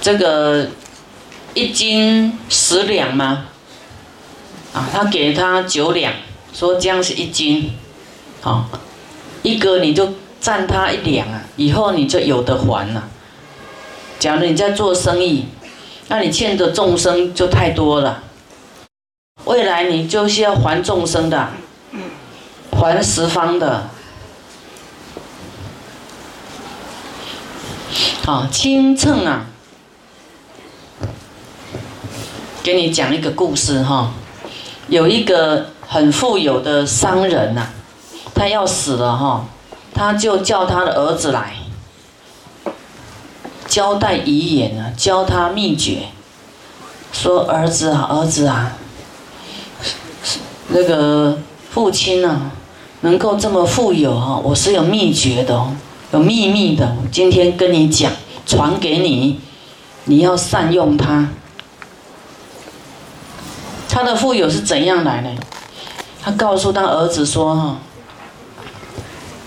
这个一斤十两吗？啊，他给他九两，说这样是一斤，好，一个你就占他一两啊，以后你就有的还了。假如你在做生意，那你欠的众生就太多了，未来你就是要还众生的，还十方的。好，清秤啊，给你讲一个故事哈。有一个很富有的商人呐，他要死了哈，他就叫他的儿子来，交代遗言啊，教他秘诀，说儿子啊，儿子啊，那个父亲啊，能够这么富有哈，我是有秘诀的哦，有秘密的，今天跟你讲，传给你，你要善用它。他的富有是怎样来呢？他告诉他儿子说：“哈，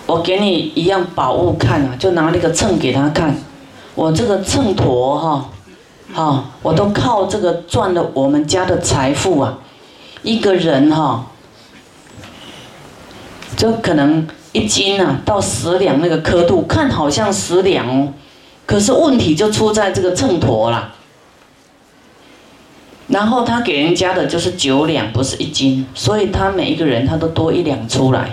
我给你一样宝物看啊，就拿那个秤给他看。我这个秤砣哈，哈，我都靠这个赚了我们家的财富啊。一个人哈，就可能一斤啊到十两那个刻度，看好像十两哦，可是问题就出在这个秤砣了。”然后他给人家的就是九两，不是一斤，所以他每一个人他都多一两出来，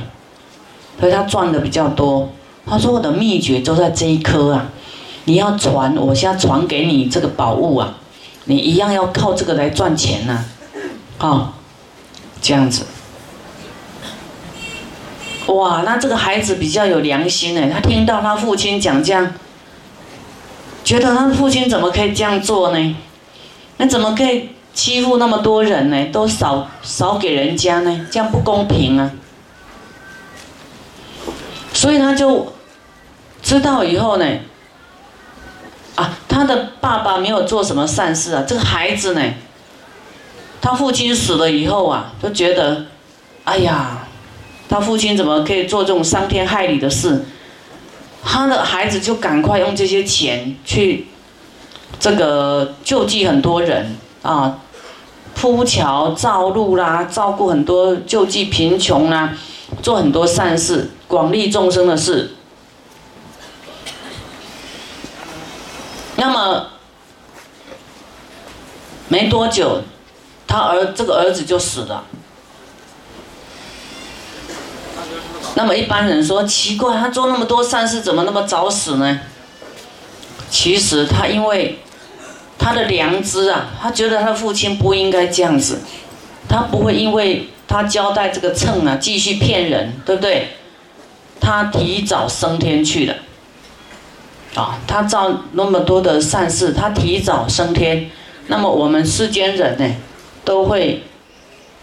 所以他赚的比较多。他说我的秘诀就在这一颗啊，你要传，我现在传给你这个宝物啊，你一样要靠这个来赚钱呐，啊，这样子。哇，那这个孩子比较有良心哎，他听到他父亲讲这样，觉得他父亲怎么可以这样做呢？那怎么可以？欺负那么多人呢，都少少给人家呢，这样不公平啊！所以他就知道以后呢，啊，他的爸爸没有做什么善事啊，这个孩子呢，他父亲死了以后啊，就觉得，哎呀，他父亲怎么可以做这种伤天害理的事？他的孩子就赶快用这些钱去这个救济很多人。啊，铺桥造路啦，照顾很多救济贫穷啦，做很多善事，广利众生的事。那么没多久，他儿这个儿子就死了。那么一般人说奇怪，他做那么多善事，怎么那么早死呢？其实他因为。他的良知啊，他觉得他的父亲不应该这样子，他不会因为他交代这个秤啊继续骗人，对不对？他提早升天去了，啊，他造那么多的善事，他提早升天，那么我们世间人呢，都会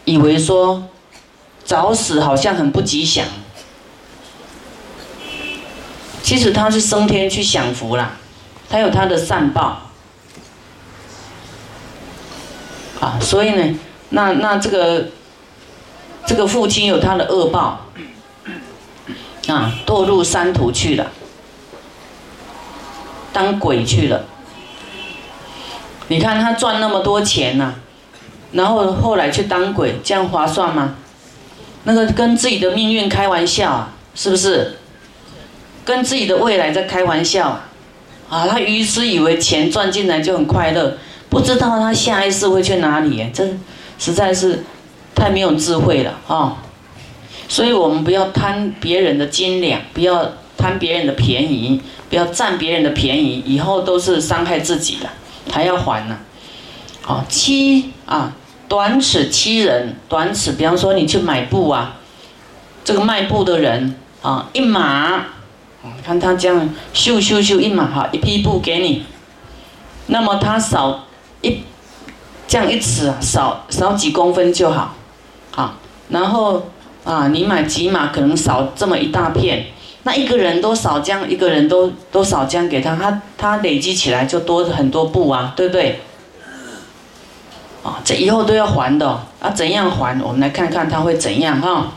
以为说早死好像很不吉祥，其实他是升天去享福啦，他有他的善报。啊，所以呢，那那这个这个父亲有他的恶报，啊，堕入山途去了，当鬼去了。你看他赚那么多钱呐，然后后来去当鬼，这样划算吗？那个跟自己的命运开玩笑啊，是不是？跟自己的未来在开玩笑啊！啊，他于是以为钱赚进来就很快乐。不知道他下一世会去哪里，这实在是太没有智慧了啊！所以我们不要贪别人的斤两，不要贪别人的便宜，不要占别人的便宜，以后都是伤害自己的，还要还呢。哦，欺啊，短尺欺人，短尺，比方说你去买布啊，这个卖布的人啊，一码，看他这样秀秀秀一码哈，一批布给你，那么他少。一这样一尺啊，少少几公分就好，好，然后啊，你买几码可能少这么一大片，那一个人都少这样，一个人都都少这样给他，他他累积起来就多很多布啊，对不对？啊，这以后都要还的，啊，怎样还？我们来看看他会怎样哈。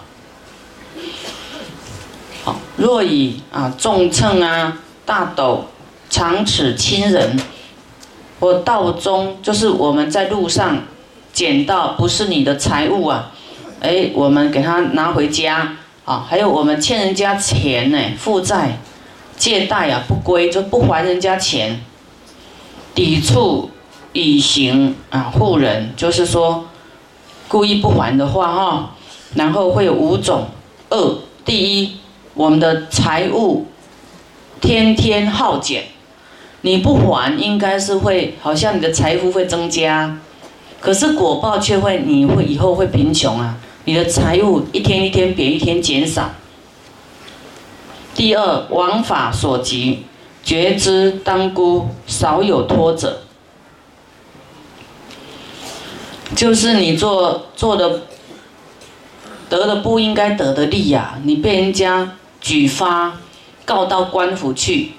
好，若以啊重秤啊大斗长尺亲人。或道中，就是我们在路上捡到不是你的财物啊，哎，我们给他拿回家啊。还有我们欠人家钱呢，负债、借贷啊不归就不还人家钱，抵触以行啊护人，就是说故意不还的话哈，然后会有五种恶。第一，我们的财物天天耗减。你不还，应该是会，好像你的财富会增加，可是果报却会，你会以后会贫穷啊！你的财物一天一天比一天减少。第二，王法所及，觉知当孤，少有托者，就是你做做的得的不应该得的利呀，你被人家举发告到官府去。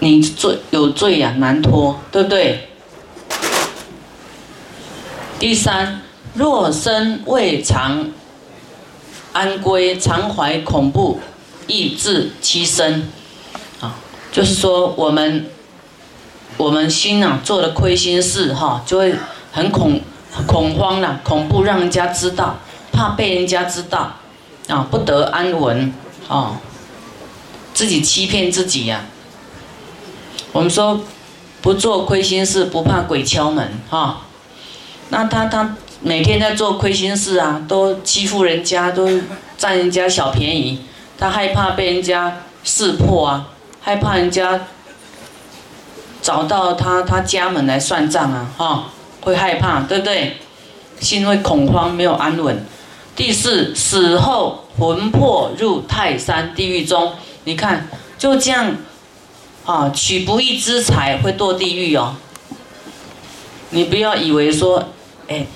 你罪有罪呀，难脱，对不对？第三，若身未尝安归，常怀恐怖，意志欺身，啊，就是说我们我们心啊做了亏心事哈，就会很恐恐慌了，恐怖让人家知道，怕被人家知道，啊，不得安稳，啊，自己欺骗自己呀。我们说，不做亏心事，不怕鬼敲门，哈。那他他每天在做亏心事啊，都欺负人家，都占人家小便宜，他害怕被人家识破啊，害怕人家找到他他家门来算账啊，哈，会害怕，对不对？心会恐慌，没有安稳。第四，死后魂魄入泰山地狱中，你看，就这样。啊，取不义之财会堕地狱哦。你不要以为说，哎，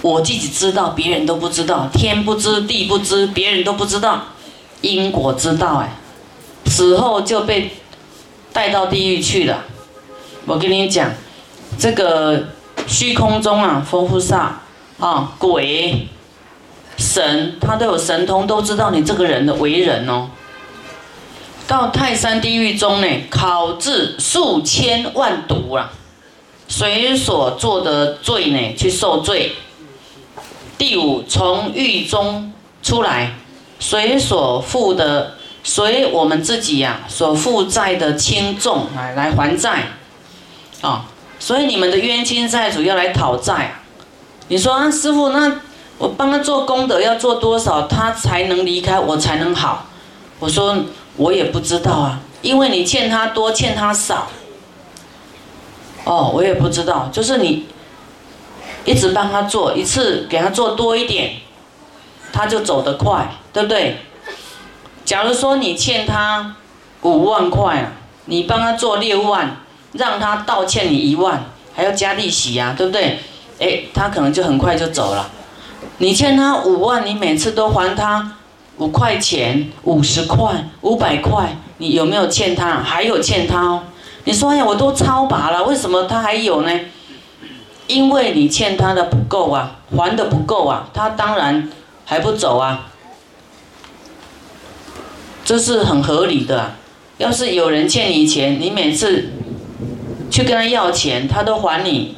我自己知道，别人都不知道，天不知地不知，别人都不知道，因果之道哎，死后就被带到地狱去了。我跟你讲，这个虚空中啊，佛菩萨啊，鬼神，他都有神通，都知道你这个人的为人哦。到泰山地狱中呢，考治数千万毒啊，随所做的罪呢去受罪。第五，从狱中出来，随所负的，随我们自己呀所负债的轻重来来还债，啊，所以你们的冤亲债主要来讨债啊。你说啊，师傅，那我帮他做功德要做多少，他才能离开，我才能好？我说。我也不知道啊，因为你欠他多，欠他少。哦，我也不知道，就是你一直帮他做，一次给他做多一点，他就走得快，对不对？假如说你欠他五万块啊，你帮他做六万，让他倒欠你一万，还要加利息呀，对不对？哎，他可能就很快就走了。你欠他五万，你每次都还他。五块钱、五十块、五百块，你有没有欠他？还有欠他哦。你说呀，我都超拔了，为什么他还有呢？因为你欠他的不够啊，还的不够啊，他当然还不走啊。这是很合理的。要是有人欠你钱，你每次去跟他要钱，他都还你，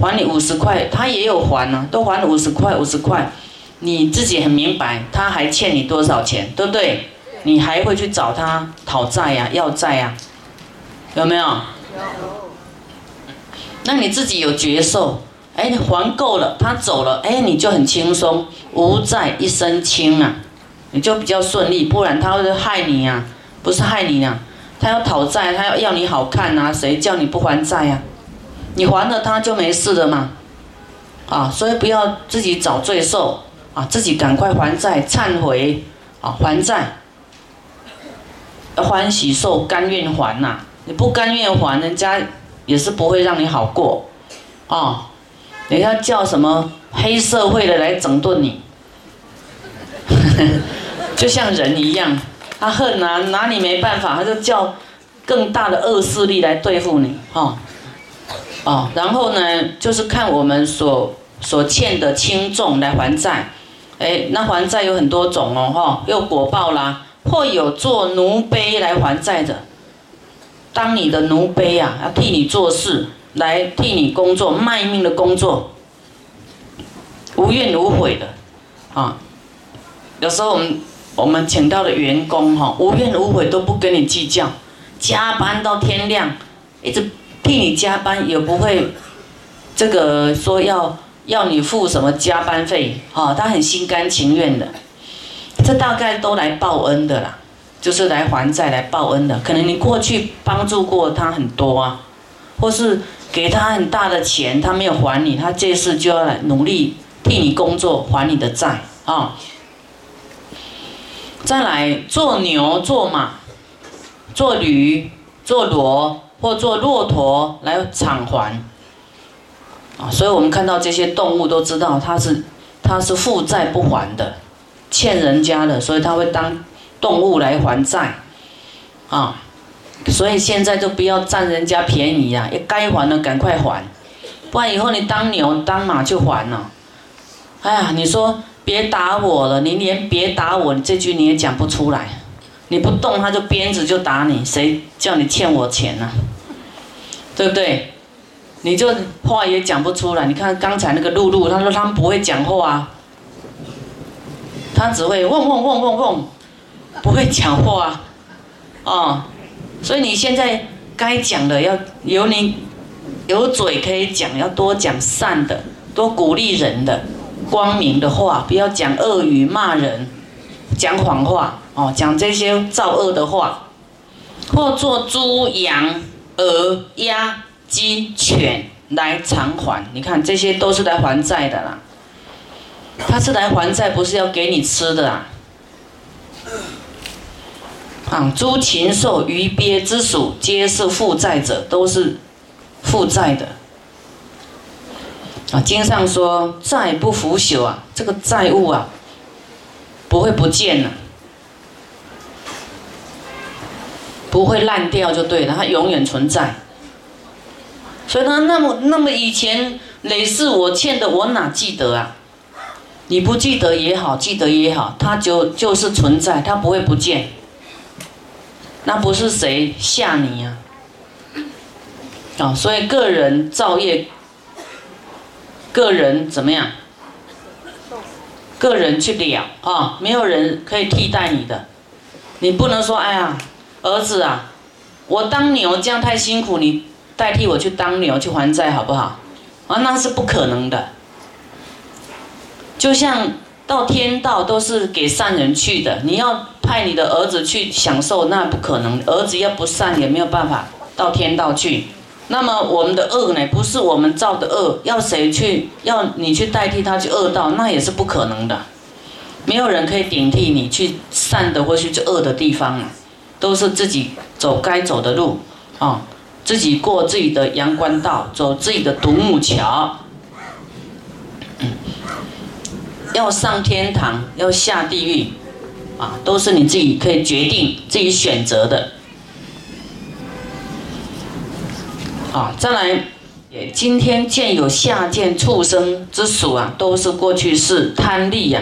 还你五十块，他也有还呢，都还五十块，五十块。你自己很明白，他还欠你多少钱，对不对？你还会去找他讨债呀、要债呀，有没有？有。那你自己有觉受，哎，你还够了，他走了，哎，你就很轻松，无债一身轻啊，你就比较顺利。不然他会害你呀，不是害你呀，他要讨债，他要要你好看啊，谁叫你不还债呀？你还了他就没事了嘛，啊，所以不要自己找罪受。自己赶快还债，忏悔，啊，还债，欢喜受，甘愿还呐。你不甘愿还，人家也是不会让你好过，啊，你要叫什么黑社会的来整顿你，就像人一样，他恨啊，拿你没办法，他就叫更大的恶势力来对付你，哈，哦，然后呢，就是看我们所所欠的轻重来还债。哎，那还债有很多种哦，哈，有果报啦，或有做奴婢来还债的，当你的奴婢啊，要替你做事，来替你工作，卖命的工作，无怨无悔的，啊，有时候我们我们请到的员工哈，无怨无悔都不跟你计较，加班到天亮，一直替你加班，也不会这个说要要你付什么加班费，哈，他很心甘情愿的，这大概都来报恩的啦。就是来还债、来报恩的，可能你过去帮助过他很多啊，或是给他很大的钱，他没有还你，他这次就要来努力替你工作还你的债啊。再来做牛、做马、做驴、做骡或做骆驼来偿还啊，所以我们看到这些动物都知道它是它是负债不还的，欠人家的，所以它会当。动物来还债，啊，所以现在就不要占人家便宜呀，该还的赶快还，不然以后你当牛当马就还了。哎呀，你说别打我了，你连别打我这句你也讲不出来，你不动他就鞭子就打你，谁叫你欠我钱呢？对不对？你就话也讲不出来。你看刚才那个露露，他说他们不会讲话啊，他只会嗡嗡嗡嗡嗡。不会讲话，啊哦，所以你现在该讲的要有你有嘴可以讲，要多讲善的，多鼓励人的，光明的话，不要讲恶语骂人，讲谎话，哦，讲这些造恶的话，或做猪羊鹅鸭鸡犬来偿还，你看这些都是来还债的啦，他是来还债，不是要给你吃的啊。啊，诸禽兽、鱼鳖之属，皆是负债者，都是负债的。啊，经上说债不腐朽啊，这个债务啊，不会不见了，不会烂掉就对了，它永远存在。所以他那么那么以前累是我欠的，我哪记得啊？你不记得也好，记得也好，它就就是存在，它不会不见。那不是谁吓你呀？啊，所以个人造业，个人怎么样？个人去了啊，没有人可以替代你的。你不能说，哎呀，儿子啊，我当牛这样太辛苦，你代替我去当牛去还债好不好？啊，那是不可能的。就像。到天道都是给善人去的，你要派你的儿子去享受，那不可能。儿子要不善，也没有办法到天道去。那么我们的恶呢？不是我们造的恶，要谁去？要你去代替他去恶道，那也是不可能的。没有人可以顶替你去善的或去恶的地方啊，都是自己走该走的路啊，自己过自己的阳关道，走自己的独木桥。要上天堂，要下地狱，啊，都是你自己可以决定、自己选择的。啊，再来，也今天见有下贱畜生之属啊，都是过去是贪利呀，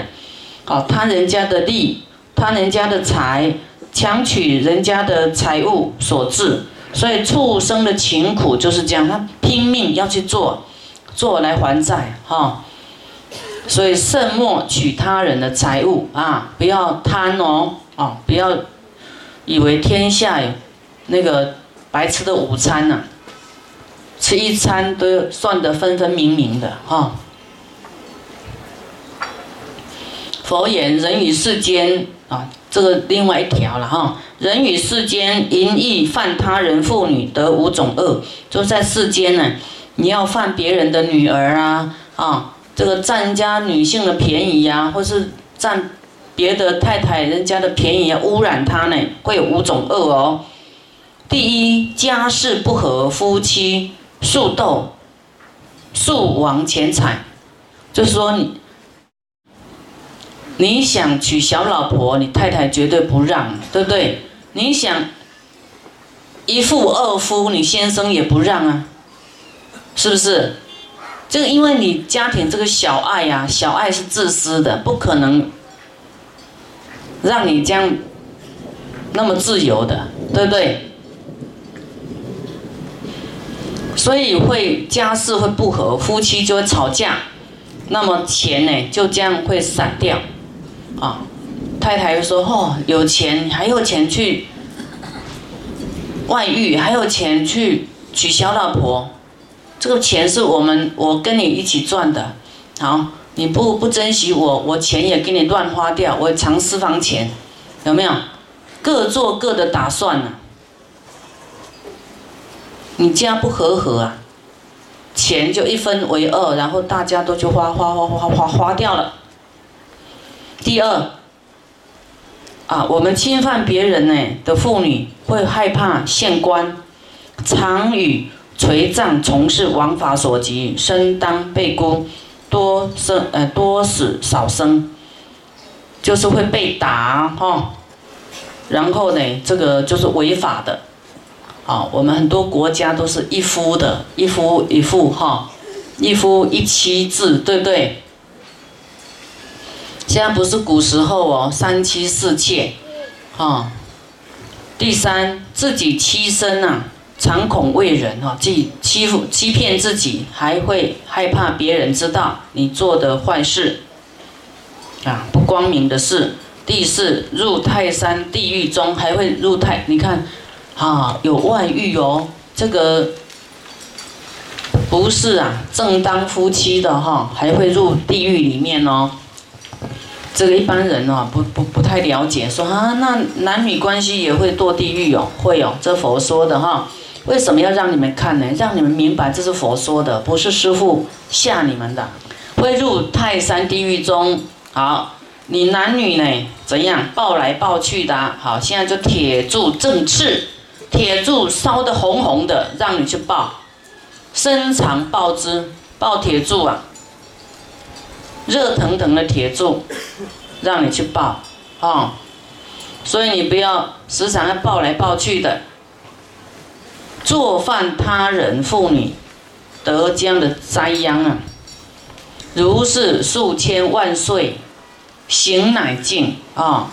啊，贪人家的利，贪人家的财，强取人家的财物所致，所以畜生的情苦就是这样，他拼命要去做，做来还债，哈。所以慎莫取他人的财物啊！不要贪哦，哦，不要以为天下有那个白吃的午餐呢，吃一餐都算得分分明明的哈。佛言：人与世间啊，这个另外一条了哈。人与世间淫逸犯他人妇女得五种恶，就在世间呢，你要犯别人的女儿啊啊。这个占人家女性的便宜呀，或是占别的太太人家的便宜啊，污染她呢，会有五种恶哦。第一，家事不和，夫妻速斗，速亡钱财，就是说你你想娶小老婆，你太太绝对不让，对不对？你想一夫二夫，你先生也不让啊，是不是？这个因为你家庭这个小爱呀，小爱是自私的，不可能让你这样那么自由的，对不对？所以会家事会不和，夫妻就会吵架，那么钱呢就这样会散掉，啊，太太又说哦有钱还有钱去外遇，还有钱去娶小老婆，这个钱是我们我跟你一起赚的，好你不不珍惜我，我钱也给你乱花掉，我藏私房钱，有没有？各做各的打算呢？你家不和和啊，钱就一分为二，然后大家都去花花花花花花掉了。第二，啊，我们侵犯别人呢的妇女会害怕县官，常与垂杖从事王法所及，身当被孤，多生呃多死少生，就是会被打哈，然后呢，这个就是违法的。啊，我们很多国家都是一夫的，一夫一妇哈，一夫一妻制，对不对？现在不是古时候哦，三妻四妾，啊。第三，自己欺身呐，常恐为人哈，既欺负欺骗自己，还会害怕别人知道你做的坏事，啊，不光明的事。第四，入泰山地狱中，还会入泰，你看。啊，有外遇哦，这个不是啊，正当夫妻的哈，还会入地狱里面哦。这个一般人哦，不不不太了解，说啊，那男女关系也会堕地狱哦，会哦，这佛说的哈。为什么要让你们看呢？让你们明白这是佛说的，不是师傅吓你们的。会入泰山地狱中，好，你男女呢怎样抱来抱去的？好，现在就铁柱正刺。铁柱烧得红红的，让你去抱，伸长抱之，抱铁柱啊，热腾腾的铁柱，让你去抱，啊，所以你不要时常要抱来抱去的，做犯他人妇女得将的灾殃啊，如是数千万岁，行乃尽啊。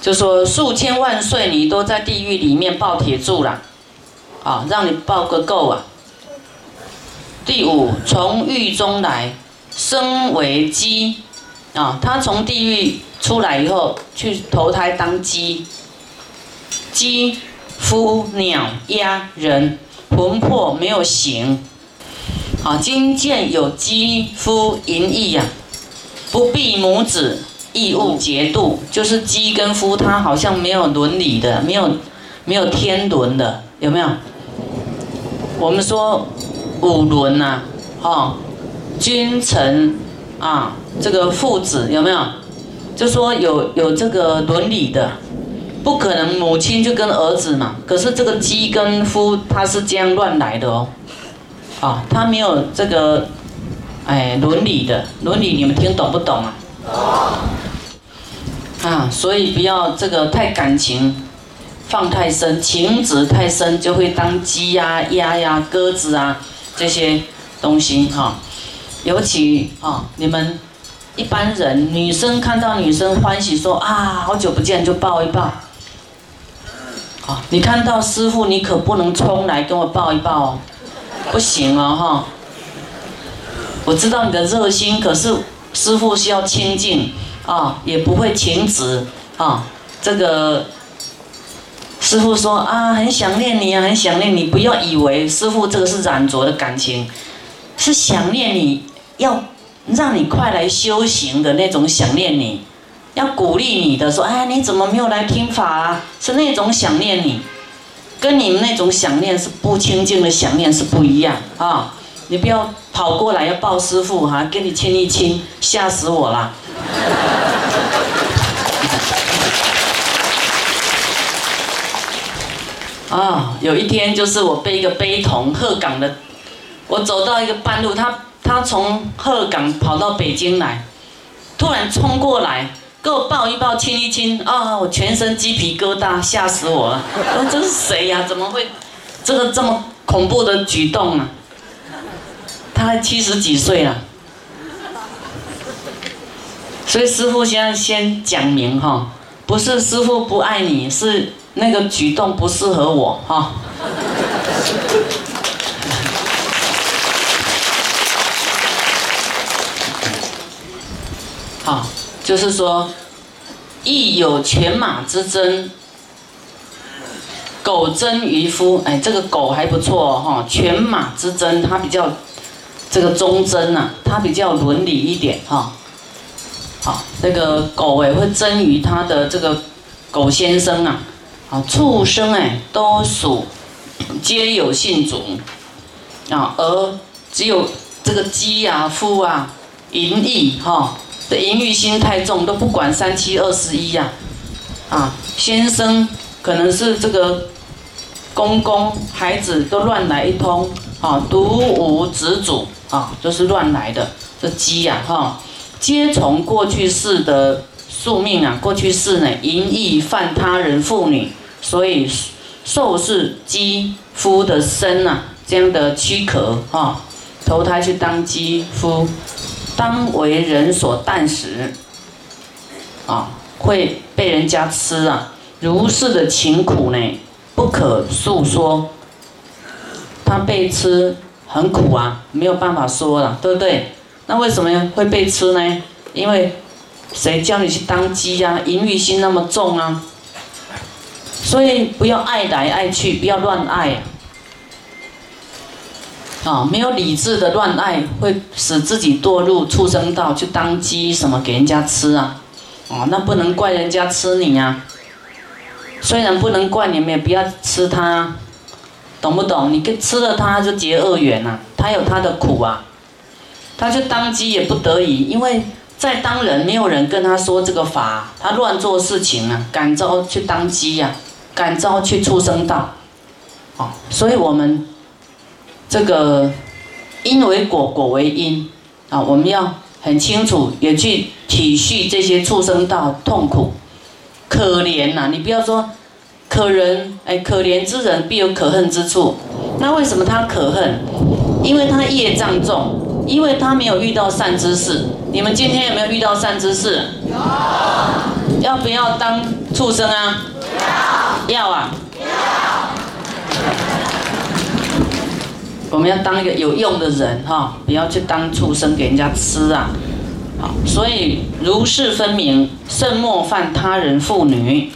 就说数千万岁，你都在地狱里面抱铁柱了，啊，让你抱个够啊！第五，从狱中来，生为鸡，啊，他从地狱出来以后，去投胎当鸡，鸡、夫、鸟、鸭、人，魂魄没有形，啊，今见有鸡、夫、淫逸呀，不避母子。义务节度就是鸡跟夫，他好像没有伦理的，没有没有天伦的，有没有？我们说五伦呐，哈，君臣啊，这个父子有没有？就说有有这个伦理的，不可能母亲就跟儿子嘛。可是这个鸡跟夫他是这样乱来的哦，啊，他没有这个哎伦理的伦理，你们听懂不懂啊？啊，所以不要这个太感情放太深，情执太深就会当鸡呀、鸭呀、鸽子啊这些东西哈。尤其啊，你们一般人女生看到女生欢喜说啊，好久不见就抱一抱。好，你看到师傅你可不能冲来跟我抱一抱哦，不行哦哈。我知道你的热心，可是师傅需要清净。啊，也不会停止啊！这个师傅说啊，很想念你啊，很想念你。不要以为师傅这个是染着的感情，是想念你，要让你快来修行的那种想念你，要鼓励你的说，哎，你怎么没有来听法啊？是那种想念你，跟你们那种想念是不清净的想念是不一样啊！你不要跑过来要抱师傅哈，跟你亲一亲，吓死我了。啊，有一天就是我背一个背桶鹤岗的，我走到一个半路，他他从鹤岗跑到北京来，突然冲过来，给我抱一抱，亲一亲，啊，我全身鸡皮疙瘩，吓死我了！我说这是谁呀？怎么会这个这么恐怖的举动啊？他七十几岁了。所以师傅现在先讲明哈，不是师傅不爱你，是那个举动不适合我哈。就是说，亦有犬马之争，狗争渔夫。哎，这个狗还不错哈，犬马之争，它比较这个忠贞呐，它比较伦理一点哈。好，这个狗哎会争于它的这个狗先生啊，好，畜生哎都属皆有性主啊，而只有这个鸡呀、夫啊，淫欲哈，这淫欲心太重，都不管三七二十一呀，啊，先生可能是这个公公，孩子都乱来一通，啊，独无子主啊，就是乱来的这鸡呀哈。皆从过去世的宿命啊，过去世呢淫欲犯他人妇女，所以受是肌夫的身啊，这样的躯壳啊，投胎去当肌夫，当为人所啖食，啊，会被人家吃啊，如是的情苦呢，不可诉说。他被吃很苦啊，没有办法说了，对不对？那为什么会被吃呢？因为谁叫你去当鸡呀？淫欲心那么重啊！所以不要爱来爱去，不要乱爱啊！啊没有理智的乱爱，会使自己堕入畜生道，去当鸡什么给人家吃啊！哦，那不能怪人家吃你呀。虽然不能怪你们，也不要吃它，懂不懂？你跟吃了它就结恶缘呐，它有它的苦啊。他就当鸡也不得已，因为在当人，没有人跟他说这个法，他乱做事情啊，感召去当鸡呀，感召去畜生道，哦，所以我们这个因为果，果为因啊，我们要很清楚，也去体恤这些畜生道痛苦，可怜呐，你不要说可人，哎，可怜之人必有可恨之处，那为什么他可恨？因为他业障重。因为他没有遇到善知识，你们今天有没有遇到善知识？有。要不要当畜生啊？要。要啊。要。我们要当一个有用的人哈，不要去当畜生给人家吃啊。好，所以如是分明，慎莫犯他人妇女。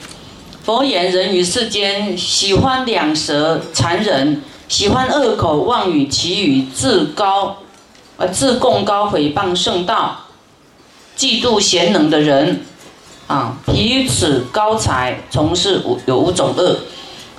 佛言：人于世间，喜欢两舌缠人，喜欢恶口妄语绮语，自高。呃自贡高诽谤圣道，嫉妒贤能的人，啊，彼此高才，从事五有五种恶，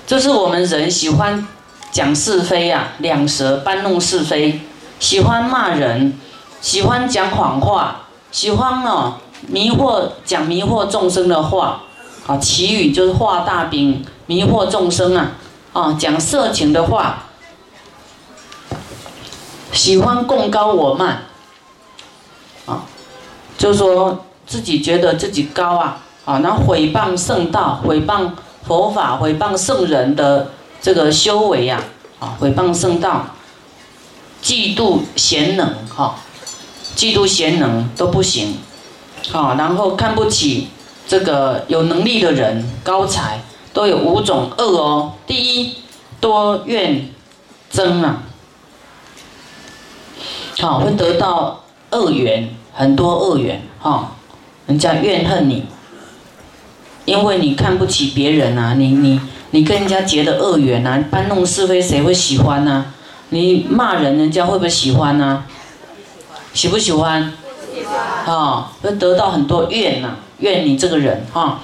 这是我们人喜欢讲是非呀，两舌搬弄是非，喜欢骂人，喜欢讲谎话，喜欢哦迷惑讲迷惑众生的话，啊，祈语就是画大饼迷惑众生啊，啊，讲色情的话。喜欢共高我慢，啊，就说自己觉得自己高啊，啊，然后毁谤圣道，毁谤佛法，毁谤圣人的这个修为呀，啊，毁谤圣道，嫉妒贤能，哈，嫉妒贤能都不行，好，然后看不起这个有能力的人，高才都有五种恶哦。第一，多怨憎啊。好，会得到恶缘，很多恶缘，哈，人家怨恨你，因为你看不起别人啊，你你你跟人家结的恶缘啊，搬弄是非，谁会喜欢呢？你骂人，人家会不会喜欢呢？喜不喜欢？喜欢。啊，会得到很多怨呐，怨你这个人，哈。